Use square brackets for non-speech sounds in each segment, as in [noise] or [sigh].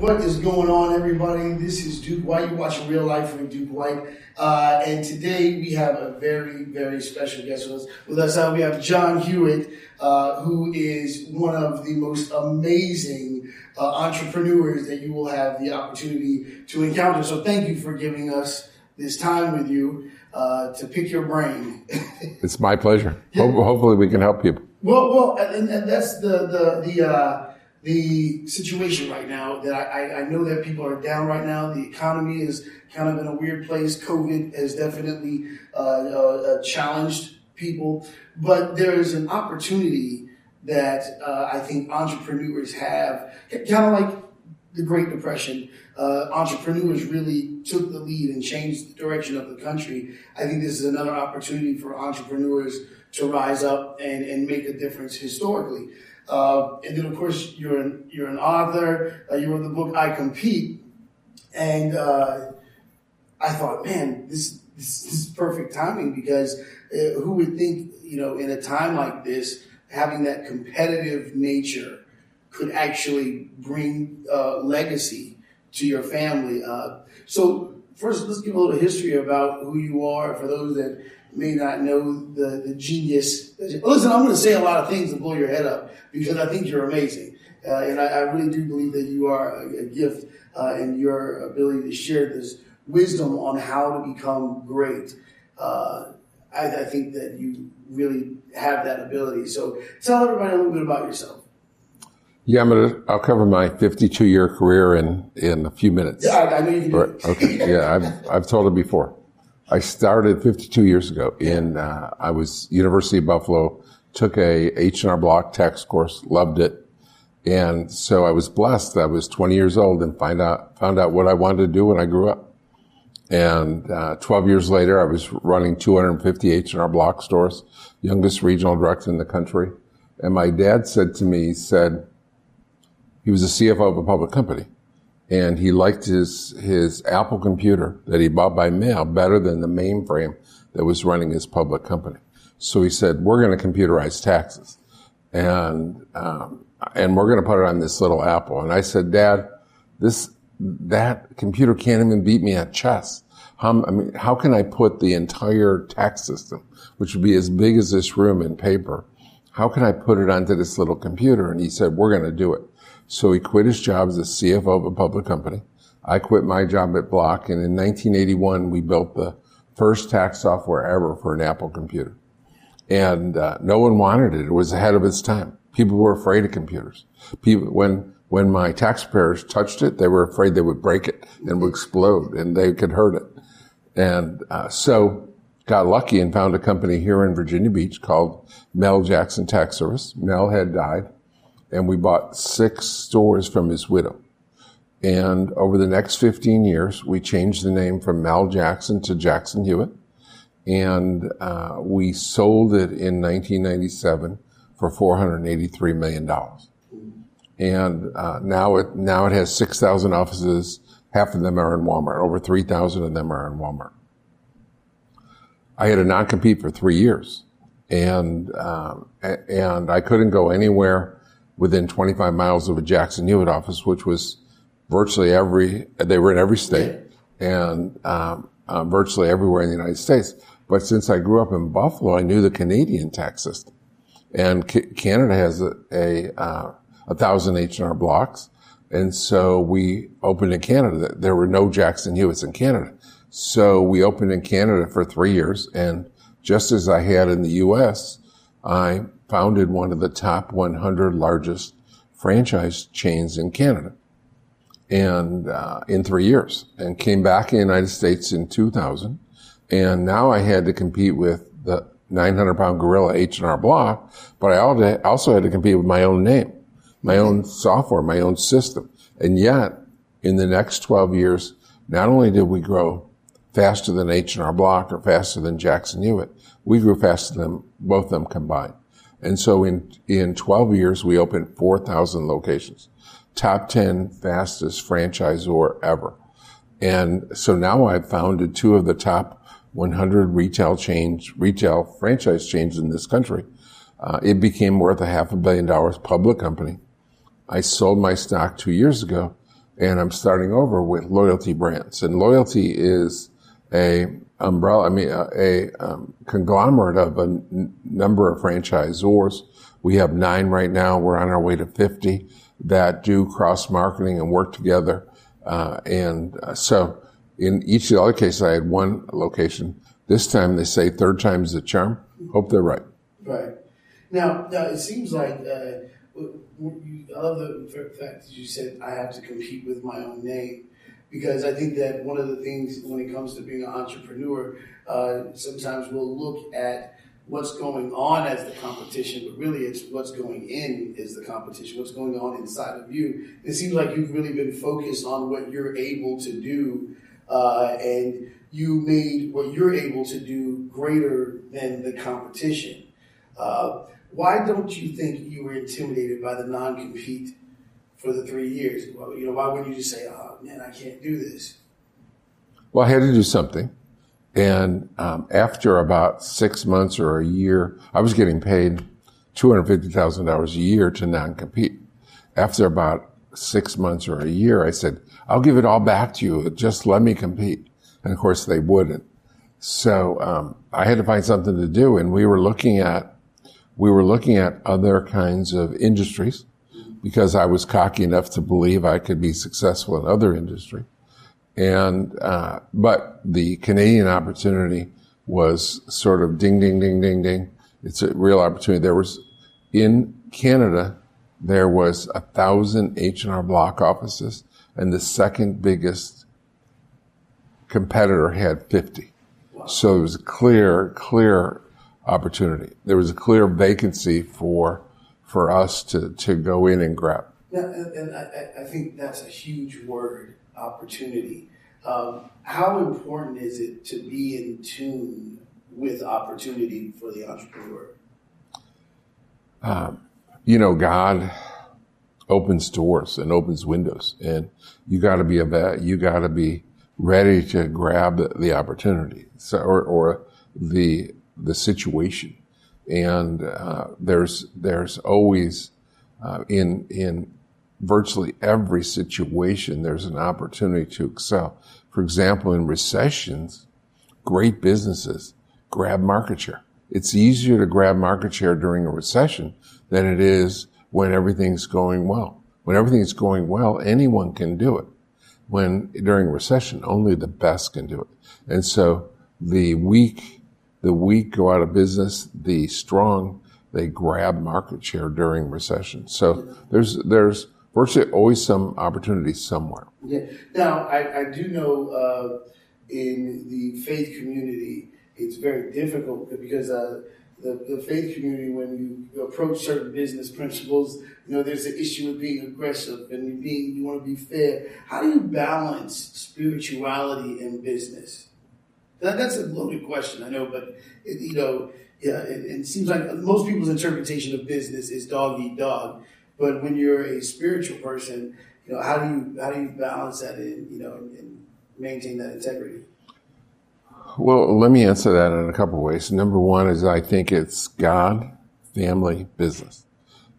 What is going on, everybody? This is Duke White. You're watching Real Life with Duke White. Uh, and today we have a very, very special guest with us. With us, uh, we have John Hewitt, uh, who is one of the most amazing uh, entrepreneurs that you will have the opportunity to encounter. So thank you for giving us this time with you uh, to pick your brain. [laughs] it's my pleasure. Ho- hopefully, we can help people. Well, well, and, and that's the the the uh, the situation right now that I, I know that people are down right now. The economy is kind of in a weird place. COVID has definitely uh, uh, challenged people, but there is an opportunity that uh, I think entrepreneurs have, kind of like the Great Depression. Uh, entrepreneurs really took the lead and changed the direction of the country. I think this is another opportunity for entrepreneurs to rise up and, and make a difference historically. Uh, and then, of course, you're an, you're an author. Uh, you wrote the book I Compete, and uh, I thought, man, this, this, this is perfect timing because uh, who would think, you know, in a time like this, having that competitive nature could actually bring uh, legacy to your family. Uh, so, first, let's give a little history about who you are for those that may not know the, the genius. Listen, I'm going to say a lot of things to blow your head up because I think you're amazing. Uh, and I, I, really do believe that you are a, a gift uh, in your ability to share this wisdom on how to become great. Uh, I, I, think that you really have that ability. So tell everybody a little bit about yourself. Yeah, I'm gonna. I'll cover my 52 year career in in a few minutes. Yeah, I, I know you can. Right. Okay. Yeah, I've I've told it before. I started 52 years ago in, uh, I was University of Buffalo, took a H&R Block tax course, loved it. And so I was blessed. I was 20 years old and find out, found out what I wanted to do when I grew up. And, uh, 12 years later, I was running 250 H&R Block stores, youngest regional director in the country. And my dad said to me, he said, he was a CFO of a public company and he liked his his Apple computer that he bought by mail better than the mainframe that was running his public company. So he said, "We're going to computerize taxes, and um, and we're going to put it on this little Apple." And I said, "Dad, this that computer can't even beat me at chess. How, I mean, how can I put the entire tax system, which would be as big as this room in paper, how can I put it onto this little computer?" And he said, "We're going to do it." So he quit his job as the CFO of a public company. I quit my job at Block, and in 1981 we built the first tax software ever for an Apple computer. And uh, no one wanted it. It was ahead of its time. People were afraid of computers. People, when when my tax preparers touched it, they were afraid they would break it and would explode, and they could hurt it. And uh, so got lucky and found a company here in Virginia Beach called Mel Jackson Tax Service. Mel had died and we bought six stores from his widow. And over the next 15 years, we changed the name from Mel Jackson to Jackson Hewitt. And uh, we sold it in 1997 for $483 million. And uh, now it now it has 6,000 offices. Half of them are in Walmart. Over 3,000 of them are in Walmart. I had a non-compete for three years, and um, and I couldn't go anywhere within 25 miles of a Jackson Hewitt office, which was virtually every, they were in every state and um, uh, virtually everywhere in the United States. But since I grew up in Buffalo, I knew the Canadian tax system. And C- Canada has a, a, uh, a thousand H&R blocks. And so we opened in Canada. There were no Jackson Hewitts in Canada. So we opened in Canada for three years. And just as I had in the U.S., I founded one of the top 100 largest franchise chains in Canada and uh, in three years and came back in the United States in 2000. And now I had to compete with the 900 pound gorilla H&R Block, but I also had to compete with my own name, my own software, my own system. And yet in the next 12 years, not only did we grow faster than H&R Block or faster than Jackson Hewitt, we grew faster than both of them combined. And so in, in 12 years, we opened 4,000 locations. Top 10 fastest franchisor ever. And so now I've founded two of the top 100 retail chains, retail franchise chains in this country. Uh, it became worth a half a billion dollars public company. I sold my stock two years ago and I'm starting over with loyalty brands. And loyalty is a umbrella, I mean, a, a um, conglomerate of a n- number of franchisors. We have nine right now. We're on our way to 50 that do cross marketing and work together. Uh, and uh, so in each of the other cases, I had one location. This time they say third time's the charm. Hope they're right. Right. Now, now it seems like uh, I love the fact that you said I have to compete with my own name because I think that one of the things when it comes to being an entrepreneur, uh, sometimes we'll look at what's going on as the competition, but really it's what's going in is the competition, what's going on inside of you. It seems like you've really been focused on what you're able to do, uh, and you made what you're able to do greater than the competition. Uh, why don't you think you were intimidated by the non-compete for the three years? You know, why wouldn't you just say, "Oh man, I can't do this"? Well, I had to do something, and um, after about six months or a year, I was getting paid two hundred fifty thousand dollars a year to non-compete. After about six months or a year, I said, "I'll give it all back to you. Just let me compete." And of course, they wouldn't. So um, I had to find something to do, and we were looking at we were looking at other kinds of industries because I was cocky enough to believe I could be successful in other industry. And, uh, but the Canadian opportunity was sort of ding, ding, ding, ding, ding. It's a real opportunity. There was, in Canada, there was a thousand H&R Block offices and the second biggest competitor had 50. So it was a clear, clear opportunity. There was a clear vacancy for for us to to go in and grab. Yeah, and, and I, I, think that's a huge word, opportunity. Um, how important is it to be in tune with opportunity for the entrepreneur? Um, you know, God opens doors and opens windows, and you got to be a you got to be ready to grab the, the opportunity, so, or, or the the situation. And uh, there's there's always uh, in in virtually every situation there's an opportunity to excel. For example, in recessions, great businesses grab market share. It's easier to grab market share during a recession than it is when everything's going well. When everything's going well, anyone can do it. When during a recession, only the best can do it. And so the weak the weak go out of business. The strong, they grab market share during recession. So there's, there's virtually always some opportunity somewhere. Yeah. Now, I, I do know uh, in the faith community, it's very difficult because uh, the, the faith community, when you approach certain business principles, you know, there's an issue with being aggressive and being, you want to be fair. How do you balance spirituality and business? That, that's a loaded question, I know, but it, you know, yeah, it, it, seems like most people's interpretation of business is dog eat dog. But when you're a spiritual person, you know, how do you how do you balance that and you know and, and maintain that integrity? Well, let me answer that in a couple of ways. Number one is I think it's God, family, business,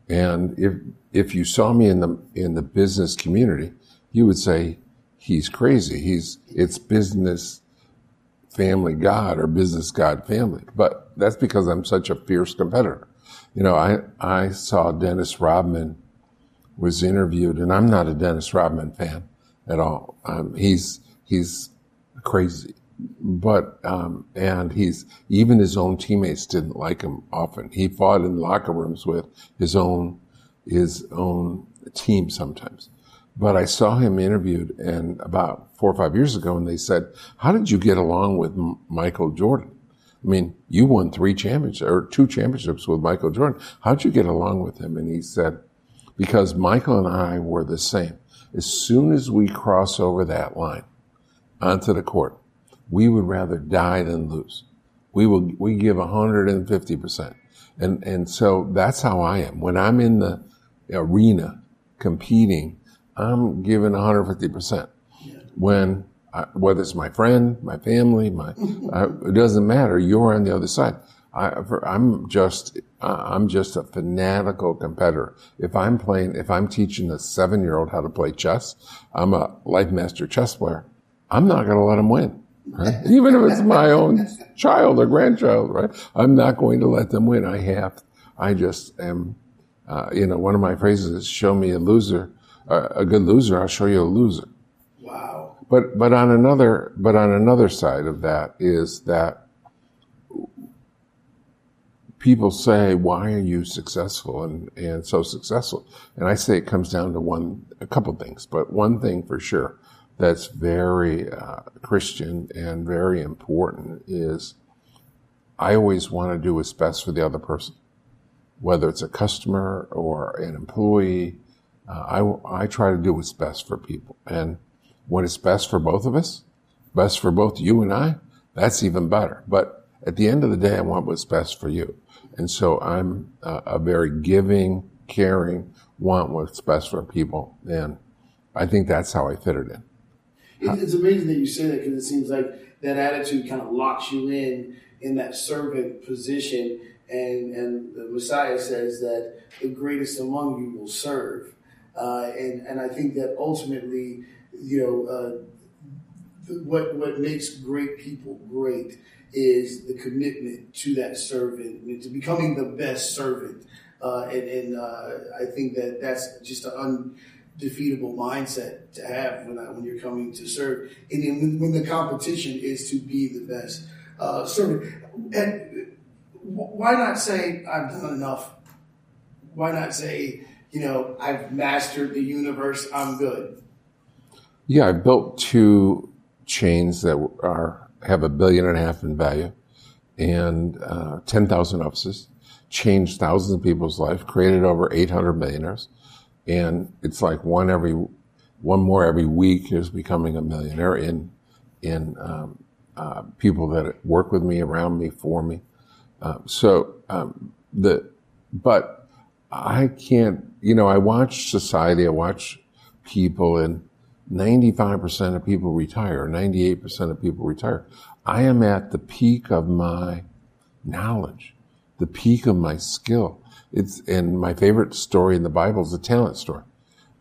and if if you saw me in the in the business community, you would say he's crazy. He's it's business family God or business God family. But that's because I'm such a fierce competitor. You know, I, I saw Dennis Rodman was interviewed and I'm not a Dennis Rodman fan at all. Um, he's, he's crazy. But, um, and he's, even his own teammates didn't like him often. He fought in locker rooms with his own, his own team sometimes. But I saw him interviewed and about four or five years ago and they said, how did you get along with M- Michael Jordan? I mean, you won three championships or two championships with Michael Jordan. How'd you get along with him? And he said, because Michael and I were the same. As soon as we cross over that line onto the court, we would rather die than lose. We will, we give 150%. And, and so that's how I am. When I'm in the arena competing, I'm giving 150%. When, I, whether it's my friend, my family, my, I, it doesn't matter. You're on the other side. I, I'm just, I'm just a fanatical competitor. If I'm playing, if I'm teaching a seven year old how to play chess, I'm a life master chess player. I'm not going to let him win. Right? [laughs] Even if it's my own child or grandchild, right? I'm not going to let them win. I have, I just am, uh, you know, one of my phrases is show me a loser, a good loser, I'll show you a loser. Wow. But, but on another, but on another side of that is that people say, why are you successful and, and so successful? And I say it comes down to one, a couple things, but one thing for sure that's very uh, Christian and very important is I always want to do what's best for the other person, whether it's a customer or an employee. Uh, I, I try to do what's best for people. And when it's best for both of us, best for both you and I, that's even better. But at the end of the day, I want what's best for you. And so I'm a, a very giving, caring, want what's best for people. And I think that's how I fit it in. It's amazing that you say that because it seems like that attitude kind of locks you in in that servant position. And, and the Messiah says that the greatest among you will serve. Uh, and, and I think that ultimately, you know, uh, what, what makes great people great is the commitment to that servant, to becoming the best servant. Uh, and, and uh, I think that that's just an undefeatable mindset to have when, I, when you're coming to serve. And when, when the competition is to be the best uh, servant. And why not say, I've done enough? Why not say, you know, I've mastered the universe, I'm good? Yeah, I built two chains that are have a billion and a half in value and uh, 10,000 offices, changed thousands of people's lives, created over 800 millionaires. And it's like one every, one more every week is becoming a millionaire in, in, um, uh, people that work with me, around me, for me. Uh, so, um, the, but I can't, you know, I watch society, I watch people and 95% of people retire, 98% of people retire. I am at the peak of my knowledge, the peak of my skill. It's, and my favorite story in the Bible is the talent story.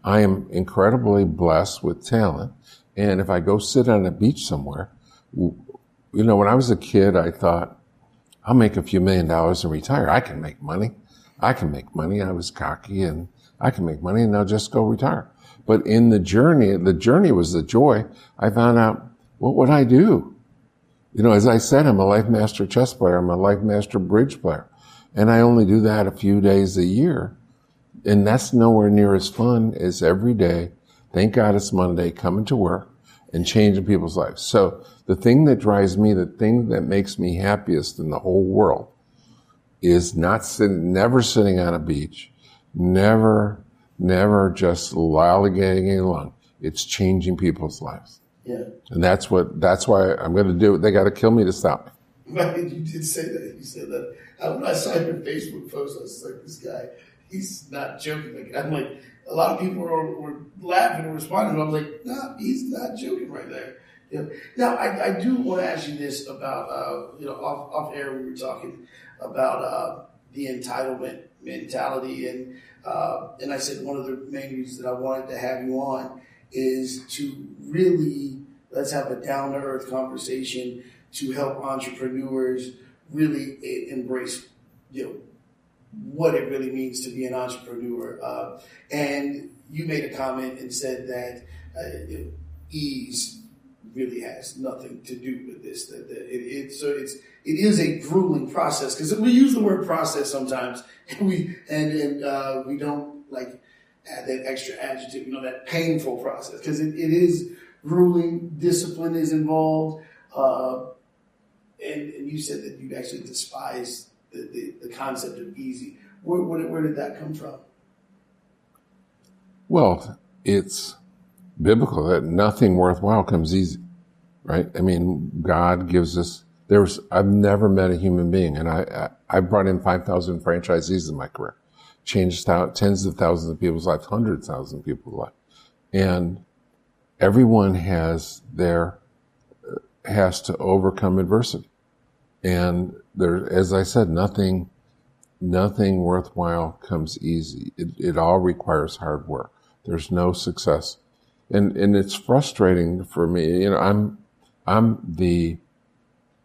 I am incredibly blessed with talent. And if I go sit on a beach somewhere, you know, when I was a kid, I thought, I'll make a few million dollars and retire. I can make money. I can make money. I was cocky and I can make money and I'll just go retire. But in the journey, the journey was the joy. I found out, what would I do? You know, as I said, I'm a life master chess player. I'm a life master bridge player. And I only do that a few days a year. And that's nowhere near as fun as every day. Thank God it's Monday coming to work and changing people's lives. So the thing that drives me, the thing that makes me happiest in the whole world is not sitting, never sitting on a beach, never never just lollygagging along. It's changing people's lives. Yeah. And that's what, that's why I'm going to do it. They got to kill me to stop me. [laughs] Right. You did say that. You said that. When I saw your Facebook post, I was like, this guy, he's not joking. Like, I'm like, a lot of people were, were laughing and responding. I'm like, nah, he's not joking right there. Yeah. Now, I, I do want to ask you this about, uh, you know, off, off air, we were talking about uh, the entitlement mentality. And, uh, and I said one of the main reasons that I wanted to have you on is to really let's have a down to earth conversation to help entrepreneurs really embrace, you know, what it really means to be an entrepreneur. Uh, and you made a comment and said that uh, ease really has nothing to do with this. That, that it, it, so it's it is a grueling process because we use the word process sometimes, [laughs] and we and, and uh, we don't like add that extra adjective, you know, that painful process because it, it is grueling. Discipline is involved, uh, and, and, you said that you actually despise the, the, the concept of easy. Where, where, where did that come from? Well, it's biblical that nothing worthwhile comes easy, right? I mean, God gives us, there's, I've never met a human being and I, I, I brought in 5,000 franchisees in my career, changed out tens of thousands of people's lives, hundreds of thousands of people's lives. And everyone has their, uh, has to overcome adversity. And there, as I said, nothing, nothing worthwhile comes easy. It, it all requires hard work. There's no success. And, and it's frustrating for me. You know, I'm, I'm the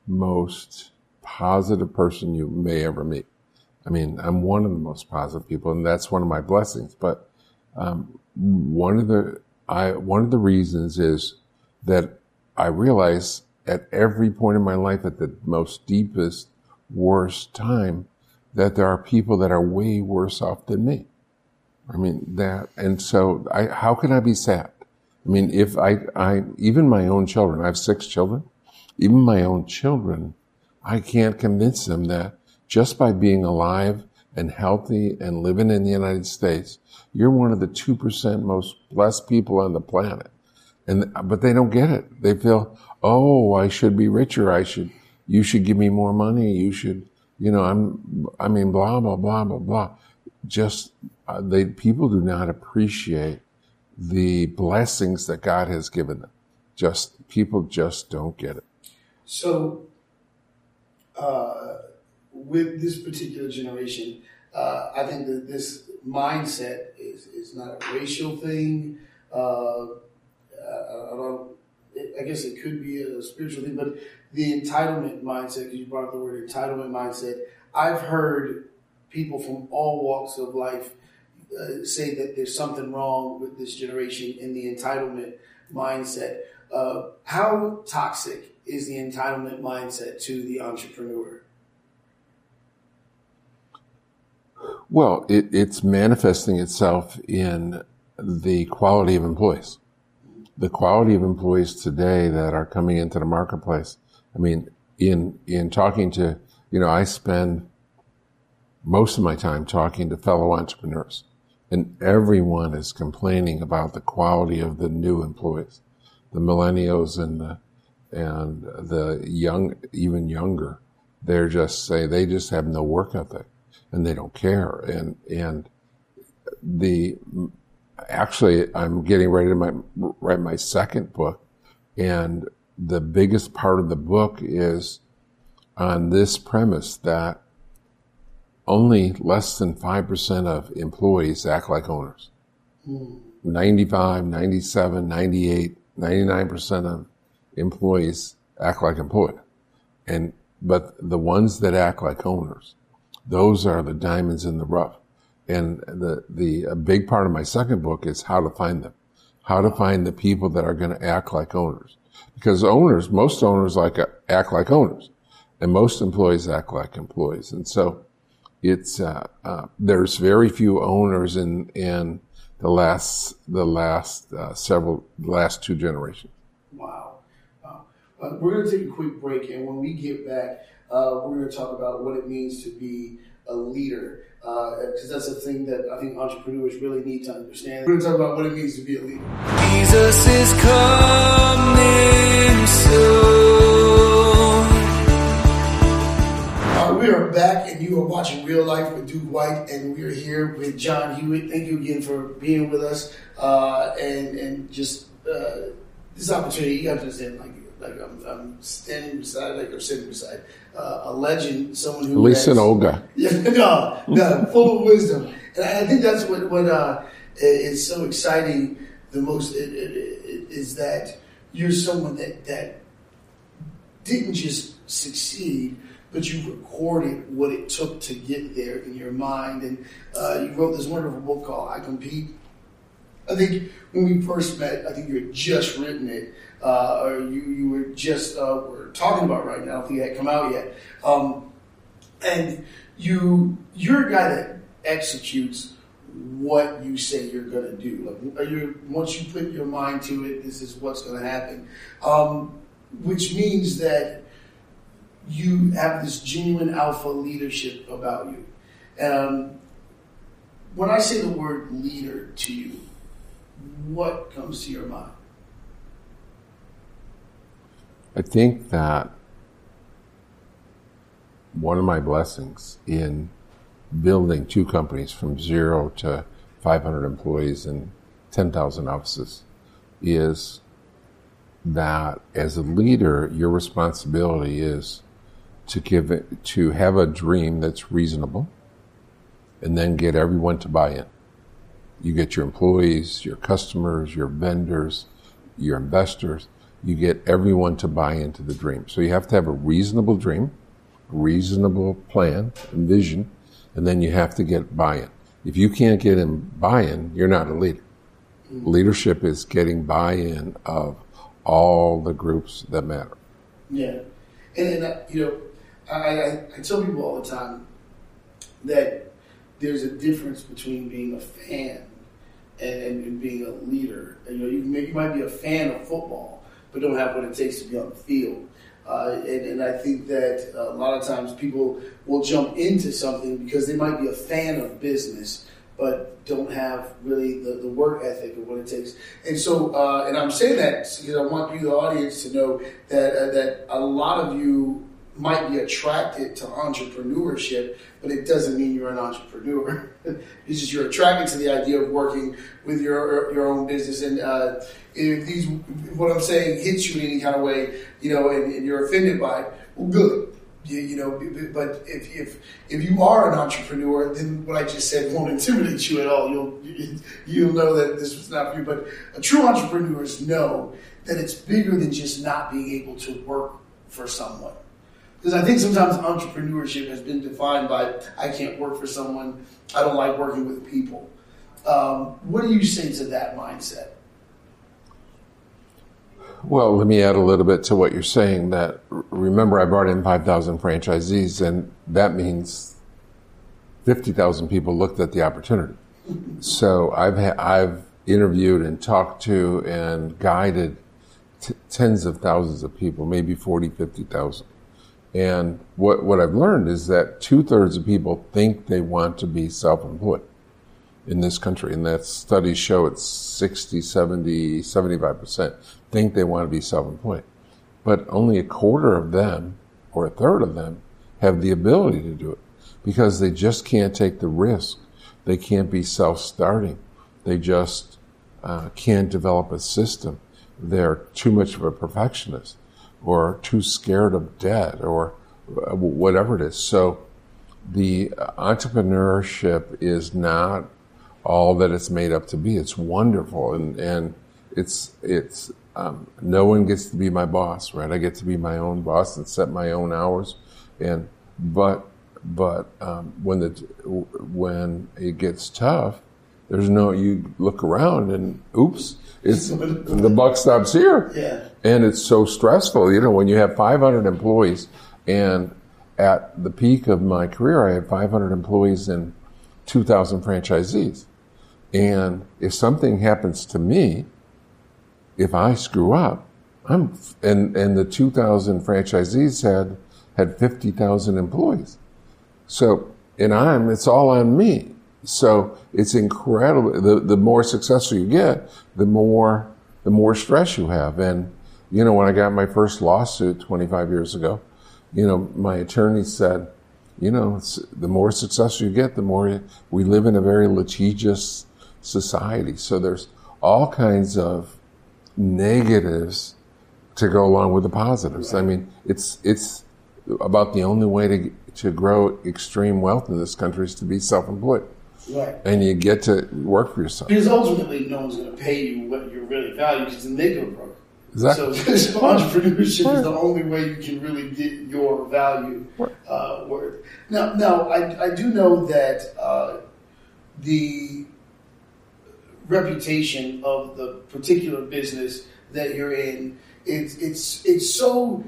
most positive person you may ever meet. I mean, I'm one of the most positive people, and that's one of my blessings. But um, one of the I one of the reasons is that I realize at every point in my life, at the most deepest, worst time, that there are people that are way worse off than me. I mean that, and so I, how can I be sad? I mean, if I, I, even my own children, I have six children, even my own children, I can't convince them that just by being alive and healthy and living in the United States, you're one of the 2% most blessed people on the planet. And, but they don't get it. They feel, oh, I should be richer. I should, you should give me more money. You should, you know, I'm, I mean, blah, blah, blah, blah, blah. Just, uh, they, people do not appreciate the blessings that God has given them. Just, people just don't get it. So, uh, with this particular generation, uh, I think that this mindset is, is not a racial thing. Uh, I, don't, I guess it could be a spiritual thing, but the entitlement mindset, because you brought up the word entitlement mindset, I've heard people from all walks of life uh, say that there's something wrong with this generation in the entitlement mindset. Uh, how toxic is the entitlement mindset to the entrepreneur? Well, it, it's manifesting itself in the quality of employees. The quality of employees today that are coming into the marketplace. I mean, in, in talking to, you know, I spend most of my time talking to fellow entrepreneurs and everyone is complaining about the quality of the new employees, the millennials and the, and the young, even younger. They're just say they just have no work ethic and they don't care. And, and the, actually, I'm getting ready to my, write my second book. And the biggest part of the book is on this premise that only less than 5% of employees act like owners. Mm. 95, 97, 98, 99% of employees act like employees. And, but the ones that act like owners, those are the diamonds in the rough. And the, the, big part of my second book is how to find them, how to find the people that are going to act like owners. Because owners, most owners like, act like owners and most employees act like employees. And so it's, uh, uh, there's very few owners in, in the last, the last, uh, several, last two generations. Wow. wow. Uh, we're going to take a quick break and when we get back, uh, we're going to talk about what it means to be a leader because uh, that's a thing that I think entrepreneurs really need to understand. We're going to talk about what it means to be a leader. Jesus is coming soon. Uh, we are back, and you are watching Real Life with Duke White, and we are here with John Hewitt. Thank you again for being with us, uh, and and just uh, this opportunity. You have to understand, like like I'm, I'm standing beside, like or sitting beside uh, a legend, someone who Lisa has, Olga. [laughs] Yeah, no, no, full of wisdom, and I think that's what what uh, is so exciting. The most it, it, it, is that you're someone that that didn't just succeed, but you recorded what it took to get there in your mind, and uh, you wrote this wonderful book called "I Compete." I think when we first met, I think you had just written it, uh, or you, you were just uh, were talking about right now. I don't think it had come out yet. Um, and you you're a guy that executes what you say you're going to do. Like you once you put your mind to it, this is what's going to happen. Um, which means that you have this genuine alpha leadership about you. Um, when I say the word leader to you, what comes to your mind? I think that one of my blessings in building two companies from zero to 500 employees and 10,000 offices is that as a leader, your responsibility is to give it, to have a dream that's reasonable and then get everyone to buy in. You get your employees, your customers, your vendors, your investors. You get everyone to buy into the dream. So you have to have a reasonable dream, reasonable plan and vision, and then you have to get buy-in. If you can't get in buy-in, you're not a leader. Leadership is getting buy-in of all the groups that matter. Yeah, and, and uh, you know, I, I, I tell people all the time that there's a difference between being a fan and, and, being a leader. And, you know, you, may, you might be a fan of football, but don't have what it takes to be on the field. Uh, and, and, I think that a lot of times people will jump into something because they might be a fan of business, but don't have really the, the work ethic of what it takes. And so, uh, and I'm saying that because I want you, the audience, to know that uh, that a lot of you might be attracted to entrepreneurship, but it doesn't mean you're an entrepreneur. [laughs] it's just you're attracted to the idea of working with your your own business. And uh, if these, what I'm saying, hits you in any kind of way, you know, and, and you're offended by it, well, good. You, you, know, but if, if if you are an entrepreneur, then what I just said won't intimidate you at all. You'll [laughs] you'll know that this was not for you. But true entrepreneurs know that it's bigger than just not being able to work for someone because I think sometimes entrepreneurship has been defined by I can't work for someone, I don't like working with people. Um, what do you say to that mindset? Well, let me add a little bit to what you're saying. That remember, I brought in 5,000 franchisees, and that means 50,000 people looked at the opportunity. [laughs] so I've ha- I've interviewed and talked to and guided t- tens of thousands of people, maybe 40, 50,000. And what, what I've learned is that two thirds of people think they want to be self-employed in this country. And that studies show it's 60, 70, 75% think they want to be self-employed. But only a quarter of them or a third of them have the ability to do it because they just can't take the risk. They can't be self-starting. They just uh, can't develop a system. They're too much of a perfectionist or too scared of debt or whatever it is. So the entrepreneurship is not all that it's made up to be. It's wonderful and, and it's, it's, um, no one gets to be my boss, right? I get to be my own boss and set my own hours. And, but, but, um, when the, when it gets tough, there's no, you look around and oops, it's, the buck stops here. Yeah. And it's so stressful. You know, when you have 500 employees and at the peak of my career, I had 500 employees and 2,000 franchisees. And if something happens to me, if I screw up, I'm, and, and the 2,000 franchisees had, had 50,000 employees. So, and I'm, it's all on me. So it's incredible. The, the more successful you get, the more, the more stress you have. And, you know, when I got my first lawsuit 25 years ago, you know, my attorney said, you know, the more successful you get, the more we live in a very litigious society. So there's all kinds of negatives to go along with the positives. I mean, it's, it's about the only way to, to grow extreme wealth in this country is to be self-employed. Right. And you get to work for yourself. Because ultimately, no one's going to pay you what you're really value because then they go broke. Exactly. So, [laughs] entrepreneurship right. is the only way you can really get your value uh, worth. Now, now I, I do know that uh, the reputation of the particular business that you're in it's it's it's so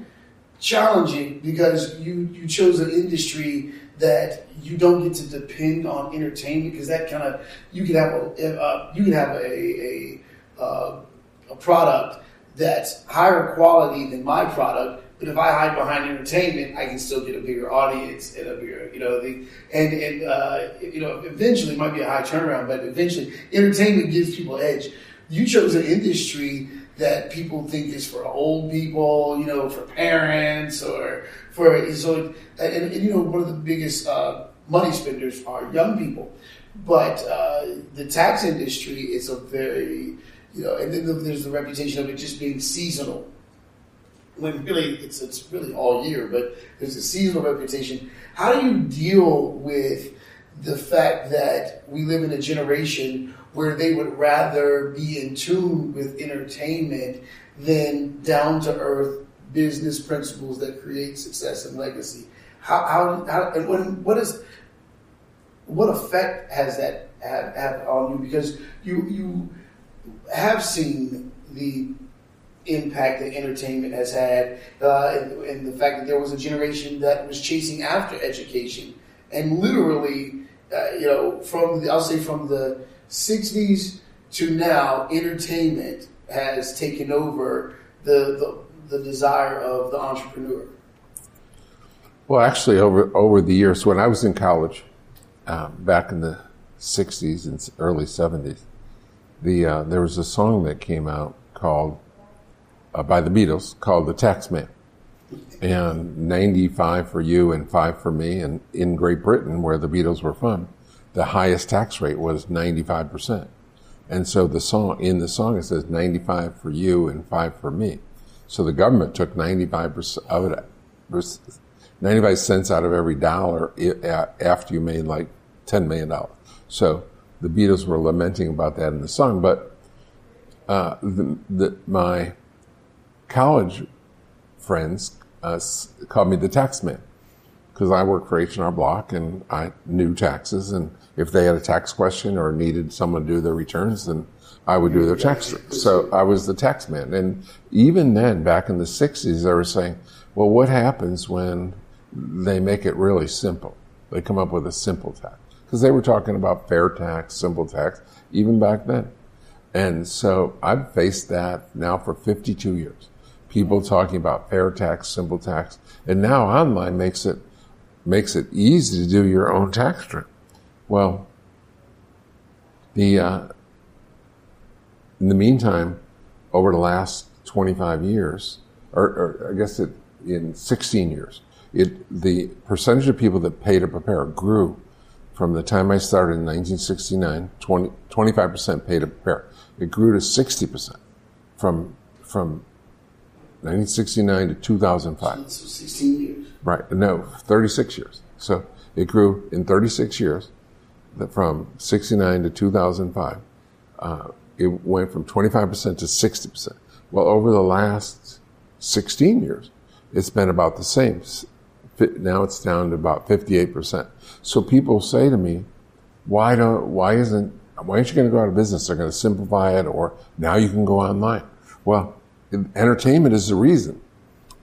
challenging because you you chose an industry that you don't get to depend on entertainment because that kind of you can have a uh, you can have a a, uh, a product that's higher quality than my product. But if I hide behind entertainment, I can still get a bigger audience and a bigger, you know, the and and uh, you know, eventually it might be a high turnaround, but eventually entertainment gives people edge. You chose an industry that people think is for old people, you know, for parents or for so. And, and you know, one of the biggest uh, money spenders are young people, but uh, the tax industry is a very you know, and then there's the reputation of it just being seasonal. when really it's it's really all year, but there's a seasonal reputation. How do you deal with the fact that we live in a generation where they would rather be in tune with entertainment than down to earth business principles that create success and legacy? How, how, how and when, what is what effect has that have, have on you? Because you you have seen the impact that entertainment has had, uh, and, the fact that there was a generation that was chasing after education, and literally, uh, you know, from the, I'll say from the '60s to now, entertainment has taken over the, the, the desire of the entrepreneur. Well, actually, over over the years, when I was in college, uh, back in the '60s and early '70s, the uh, there was a song that came out called uh, by the Beatles called "The Taxman," and 95 for you and five for me. And in Great Britain, where the Beatles were from, the highest tax rate was 95 percent. And so the song in the song it says 95 for you and five for me. So the government took 95 percent of it 95 cents out of every dollar after you made like $10 million. So the Beatles were lamenting about that in the song, but uh, the, the, my college friends uh, called me the tax man because I worked for H&R Block and I knew taxes and if they had a tax question or needed someone to do their returns, then I would do their tax. So I was the tax man. And even then, back in the 60s, they were saying, well, what happens when they make it really simple. They come up with a simple tax because they were talking about fair tax, simple tax, even back then. And so I've faced that now for 52 years. People talking about fair tax, simple tax, and now online makes it makes it easy to do your own tax return. Well, the uh, in the meantime, over the last 25 years, or, or I guess it, in 16 years, it, the percentage of people that pay to prepare grew from the time I started in 1969, 20, 25% paid to prepare. It grew to 60% from, from 1969 to 2005. So 16 years. Right. No, 36 years. So it grew in 36 years from 69 to 2005. Uh, it went from 25% to 60%. Well, over the last 16 years, it's been about the same now it's down to about 58%. So people say to me, why don't, why isn't, why aren't you going to go out of business? They're going to simplify it or now you can go online. Well, entertainment is the reason.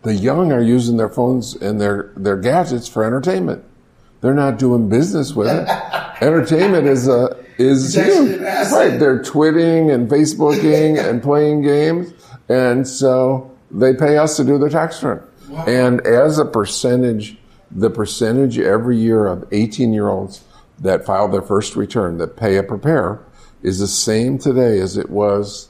The young are using their phones and their, their gadgets for entertainment. They're not doing business with it. [laughs] entertainment is a, is huge. Right. They're twitting and Facebooking and playing games. And so they pay us to do their tax return. And as a percentage, the percentage every year of 18 year olds that file their first return that pay a prepare is the same today as it was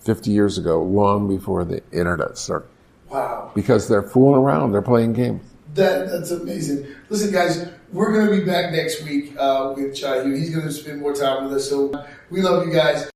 50 years ago, long before the internet started. Wow. Because they're fooling around, they're playing games. That, that's amazing. Listen, guys, we're going to be back next week uh, with Chai Hu. He's going to spend more time with us. So we love you guys.